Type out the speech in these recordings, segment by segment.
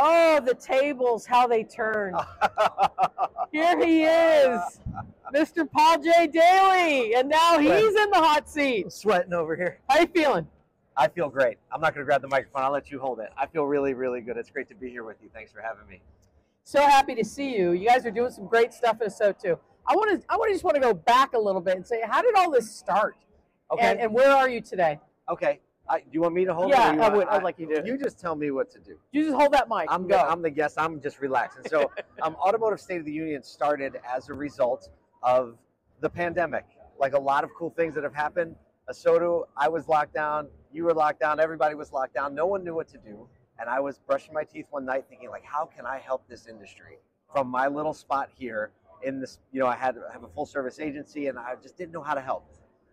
Oh, the tables, how they turn. Here he is, Mr. Paul J. Daly, and now he's in the hot seat. Sweating over here. How you feeling? I feel great. I'm not going to grab the microphone. I'll let you hold it. I feel really, really good. It's great to be here with you. Thanks for having me. So happy to see you. You guys are doing some great stuff at ASOTU. I want to. I want to just want to go back a little bit and say, how did all this start? Okay. And, and where are you today? okay. I, do you want me to hold Yeah, it? you I would- I'd like you to. You just tell me what to do. You just hold that mic. I'm and the. I'm the guest. I'm just relaxing. So, um, Automotive State of the Union started as a result of the pandemic. Like a lot of cool things that have happened. ASOTU, I was locked down. You were locked down. Everybody was locked down. No one knew what to do. And I was brushing my teeth one night, thinking like, how can I help this industry from my little spot here in this? You know, I had I have a full service agency, and I just didn't know how to help.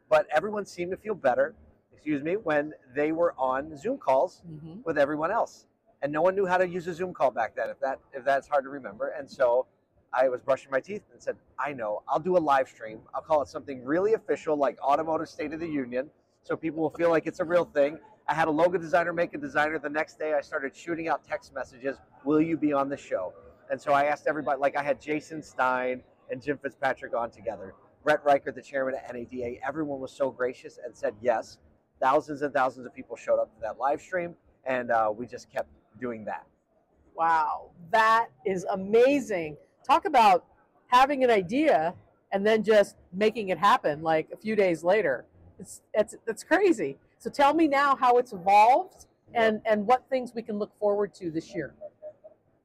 But everyone seemed to feel better. Excuse me, when they were on Zoom calls Mhm. with everyone else. And no one knew how to use a Zoom call back then, if that if that's hard to remember. And so I was brushing my teeth and said, I know, I'll do a live stream. I'll call it something really official like Automotive State of the Union, so people will feel like it's a real thing. I had a logo designer make a designer. The next day I started shooting out text messages, will you be on the show? And so I asked everybody, like I had Jason Stein and Jim Fitzpatrick on together. Rhett Ricart, the chairman at NADA, everyone was so gracious and said yes. Thousands and thousands of people showed up to that live stream, and uh, we just kept doing that. Wow, that is amazing. Talk about having an idea and then just making it happen like a few days later. It's it's that's crazy. So tell me now how it's evolved and and what things we can look forward to this year.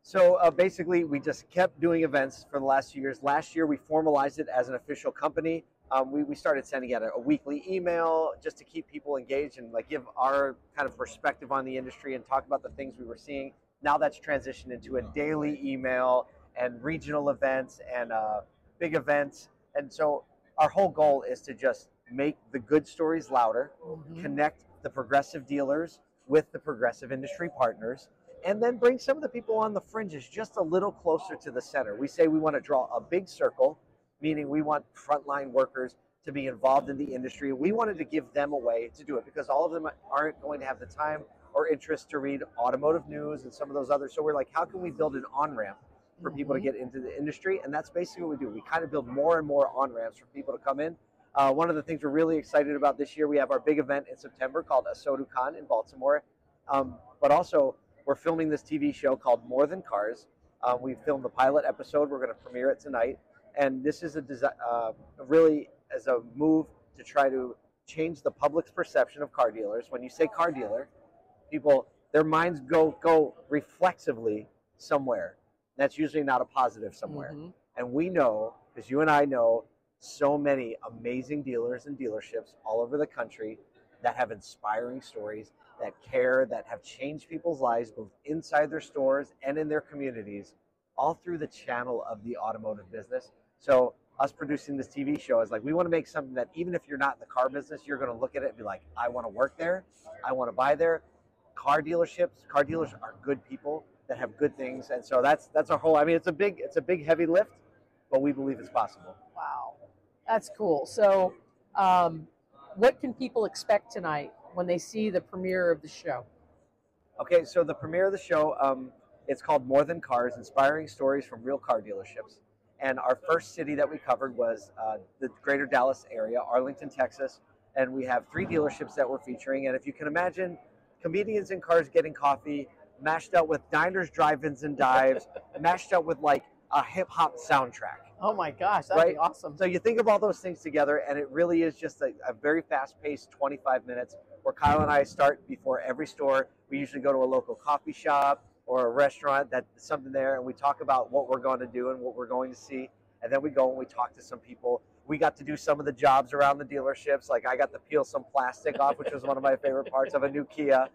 So uh, basically, we just kept doing events for the last few years. Last year, we formalized it as an official company. Um, we, we started sending out a, a weekly email just to keep people engaged and like give our kind of perspective on the industry and talk about the things we were seeing. Now that's transitioned into a daily email and regional events and uh, big events. And so our whole goal is to just make the good stories louder, connect the progressive dealers with the progressive industry partners, and then bring some of the people on the fringes just a little closer to the center. We say we want to draw a big circle, meaning we want frontline workers to be involved in the industry. We wanted to give them a way to do it because all of them aren't going to have the time or interest to read automotive news and some of those others. So we're like, how can we build an on ramp for people to Mhm. get into the industry? And that's basically what we do. We kind of build more and more on ramps for people to come in. Uh, one of the things we're really excited about this year, we have our big event in September called ASOTUCon in Baltimore. Um, but also, we're filming this TV show called More Than Cars. Uh, we filmed the pilot episode. We're going to premiere it tonight. And this is a uh, really as a move to try to change the public's perception of car dealers. When you say car dealer, people their minds go go reflexively somewhere. That's usually not a positive somewhere. Mhm. And we know, because you and I know, so many amazing dealers and dealerships all over the country that have inspiring stories, that care, that have changed people's lives both inside their stores and in their communities, all through the channel of the automotive business. So, us producing this TV show is like, we want to make something that even if you're not in the car business, you're going to look at it and be like, I want to work there, I want to buy there. Car dealerships, car dealers are good people that have good things, and so that's that's our whole. I mean, it's a big, it's a big heavy lift, but we believe it's possible. Wow, that's cool. So, um, what can people expect tonight when they see the premiere of the show? Okay, so the premiere of the show, um, it's called More Than Cars: Inspiring Stories from Real Car Dealerships. And our first city that we covered was uh, the Greater Dallas area, Arlington, Texas. And we have three dealerships that we're featuring. And if you can imagine, comedians in cars getting coffee, mashed up with diners, drive-ins, and dives, mashed up with like a hip hop soundtrack. Oh my gosh, that'd be Right. awesome. So you think of all those things together, and it really is just a, a very fast-paced 25 minutes where Kyle and I start before every store. We usually go to a local coffee shop or a restaurant that's something there, and we talk about what we're going to do and what we're going to see, and then we go and we talk to some people. We got to do some of the jobs around the dealerships, like I got to peel some plastic off, which was one of my favorite parts of a new Kia,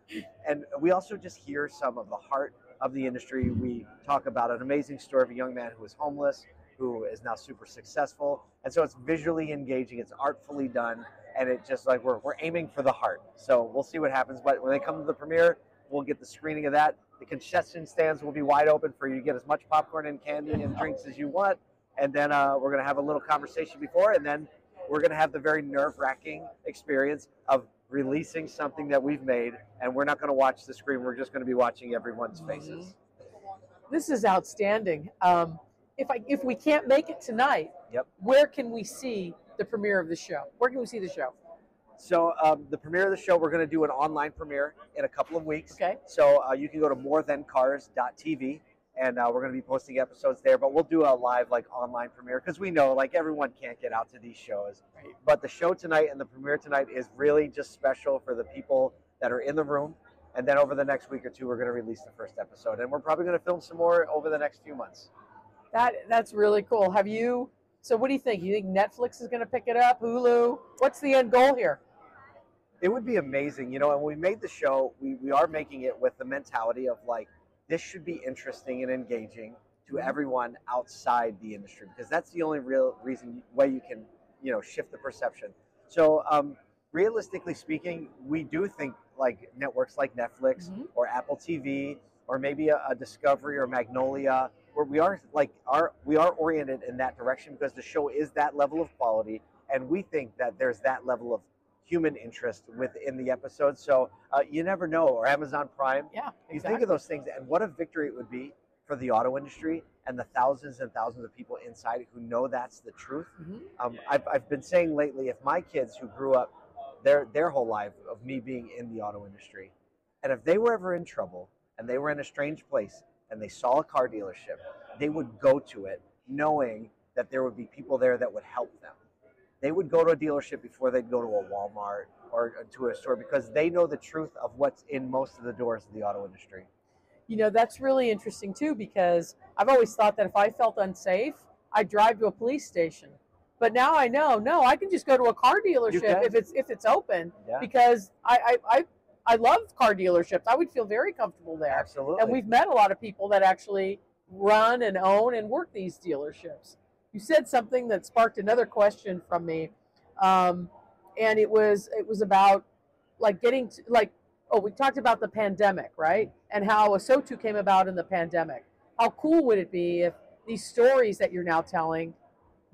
and we also just hear some of the heart of the industry. We talk about an amazing story of a young man who was homeless who is now super successful. And so it's visually engaging, it's artfully done, and it just like we're, we're aiming for the heart. So we'll see what happens. But when they come to the premiere, we'll get the screening of that. The concession stands will be wide open for you to get as much popcorn and candy and drinks as you want. And then uh, we're going to have a little conversation before, and then we're going to have the very nerve wracking experience of releasing something that we've made. And we're not going to watch the screen, we're just going to be watching everyone's faces. This is outstanding. Um, if I if we can't make it tonight, Yep. where can we see the premiere of the show? Where can we see the show? So um, the premiere of the show, we're going to do an online premiere in a couple of weeks. Okay. So uh, you can go to morethancars.tv and uh, we're going to be posting episodes there. But we'll do a live like online premiere because we know like everyone can't get out to these shows. Right. But the show tonight and the premiere tonight is really just special for the people that are in the room. And then over the next week or two, we're going to release the first episode, and we're probably going to film some more over the next few months. That that's really cool. Have you? So what do you think? You think Netflix is going to pick it up? Hulu? What's the end goal here? It would be amazing, you know. And we made the show, we, we are making it with the mentality of like this should be interesting and engaging to everyone outside the industry because that's the only real reason way you can you know shift the perception. So um, realistically speaking, we do think like networks like Netflix Mhm. or Apple TV or maybe a, a Discovery or Magnolia, where we are like are we are oriented in that direction because the show is that level of quality, and we think that there's that level of human interest within the episode. So uh, you never know. Or Amazon Prime, Yeah, you think of those things, and what a victory it would be for the auto industry and the thousands and thousands of people inside who know that's the truth. Mhm. Um, I've, I've been saying lately, if my kids who grew up their their whole life of me being in the auto industry, and if they were ever in trouble and they were in a strange place and they saw a car dealership, they would go to it knowing that there would be people there that would help them. They would go to a dealership before they'd go to a Walmart or uh, to a store because they know the truth of what's in most of the doors of the auto industry. You know, that's really interesting too because I've always thought that if I felt unsafe, I'd drive to a police station. But now I know, no, I can just go to a car dealership if it's if it's open Yeah, because I I, I I love car dealerships. I would feel very comfortable there. absolutely. And we've met a lot of people that actually run and own and work these dealerships. You said something that sparked another question from me, um, and it was it was about like getting to, like oh we talked about the pandemic right and how ASOTU came about in the pandemic. How cool would it be if these stories that you're now telling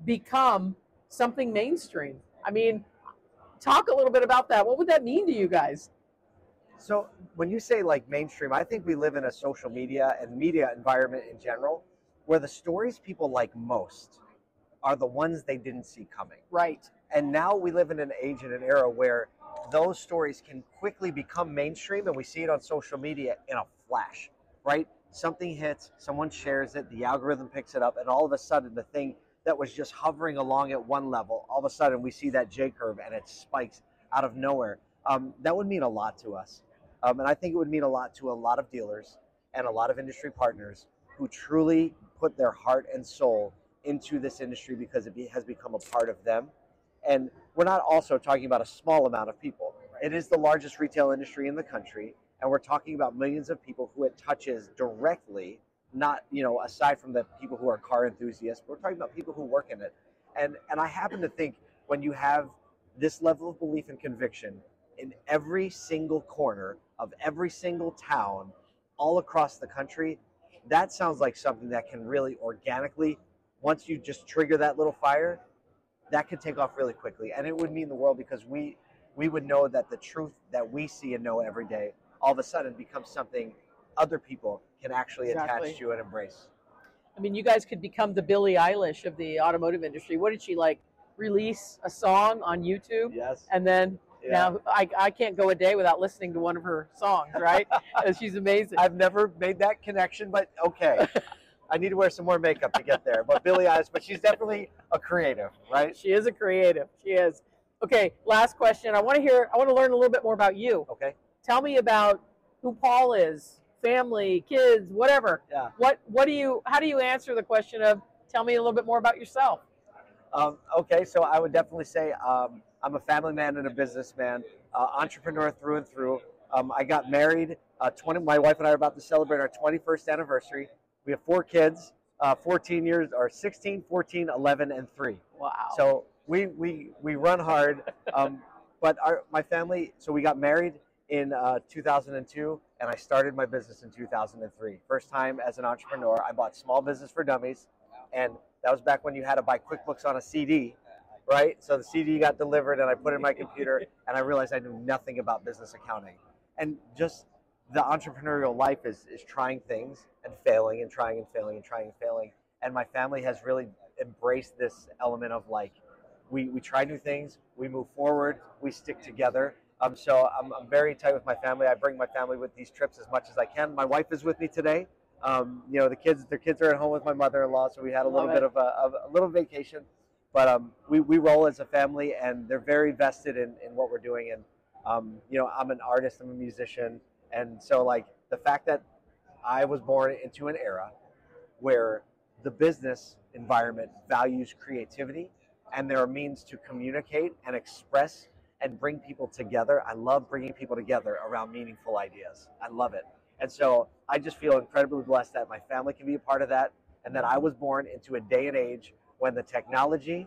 become something mainstream? I mean, talk a little bit about that. What would that mean to you guys? So when you say like mainstream, I think we live in a social media and media environment in general where the stories people like most are the ones they didn't see coming. Right. And now we live in an age and an era where those stories can quickly become mainstream and we see it on social media in a flash, right? Something hits, someone shares it, the algorithm picks it up, and all of a sudden the thing that was just hovering along at one level, all of a sudden we see that J curve and it spikes out of nowhere. Um, that would mean a lot to us. Um, and I think it would mean a lot to a lot of dealers and a lot of industry partners who truly put their heart and soul into this industry because it be, has become a part of them. And we're not also talking about a small amount of people. It is the largest retail industry in the country, and we're talking about millions of people who it touches directly. Not you know aside from the people who are car enthusiasts, we're talking about people who work in it. And and I happen to think when you have this level of belief and conviction in every single corner of every single town all across the country, that sounds like something that can really organically, once you just trigger that little fire, that could take off really quickly. And it would mean the world because we we would know that the truth that we see and know every day all of a sudden becomes something other people can actually Exactly. attach to and embrace. I mean, you guys could become the Billie Eilish of the automotive industry. What did she like? Release a song on YouTube, Yes. and then now I, I can't go a day without listening to one of her songs, right? she's amazing. I've never made that connection, but okay. I need to wear some more makeup to get there. But Billie Eilish, but she's definitely a creative, right? She is a creative. She is. Okay, last question. I want to hear. I want to learn a little bit more about you. Okay. Tell me about who Paul is, family, kids, whatever. Yeah. What What do you? How do you answer the question of? Tell me a little bit more about yourself. Um, okay, so I would definitely say um, I'm a family man and a businessman, uh, entrepreneur through and through. Um, I got married. Uh, 20. My wife and I are about to celebrate our 21st anniversary. We have four kids, uh, 14 years, or 16, 14, 11, and three. Wow. So we we we run hard. Um, but our my family. So we got married in uh, 2002, and I started my business in 2003. First time as an entrepreneur. I bought Small Business for Dummies, and that was back when you had to buy QuickBooks on a CD, right? So the CD got delivered, and I put it in my computer, and I realized I knew nothing about business accounting. And just the entrepreneurial life is is trying things and failing and trying and failing and trying and failing. And my family has really embraced this element of like we, we try new things, we move forward, we stick together. Um, so I'm, I'm very tight with my family. I bring my family with these trips as much as I can. My wife is with me today. Um, you know, the kids, their kids are at home with my mother-in-law, so we had a little Love bit of a, of a little vacation. But um, we, we roll as a family, and they're very vested in, in what we're doing. And um, you know, I'm an artist, I'm a musician, and so like the fact that I was born into an era where the business environment values creativity and there are means to communicate and express and bring people together. I love bringing people together around meaningful ideas. I love it. And so I just feel incredibly blessed that my family can be a part of that and that I was born into a day and age when the technology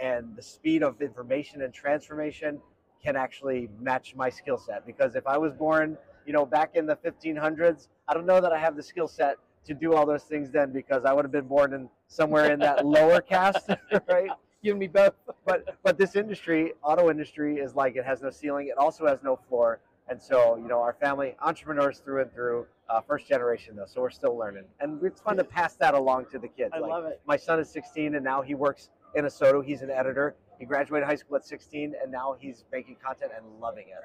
and the speed of information and transformation can actually match my skill set. Because if I was born, you know, back in the 1500s, I don't know that I have the skill set to do all those things then because I would have been born in somewhere in that lower caste, right? You and me both. but but this industry, auto industry, is like it has no ceiling. It also has no floor. And so, you know, our family, entrepreneurs through and through, uh, first generation though, so we're still learning, and it's fun to pass that along to the kids. I like, love it. My son is 16, and now he works in ASOTU. He's an editor. He graduated high school at 16, and now he's making content and loving it.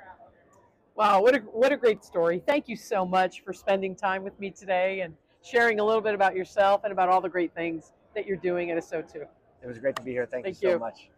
Wow, what a what a great story. Thank you so much for spending time with me today and sharing a little bit about yourself and about all the great things that you're doing at ASOTU. It was great to be here. Thank, Thank you so you. much.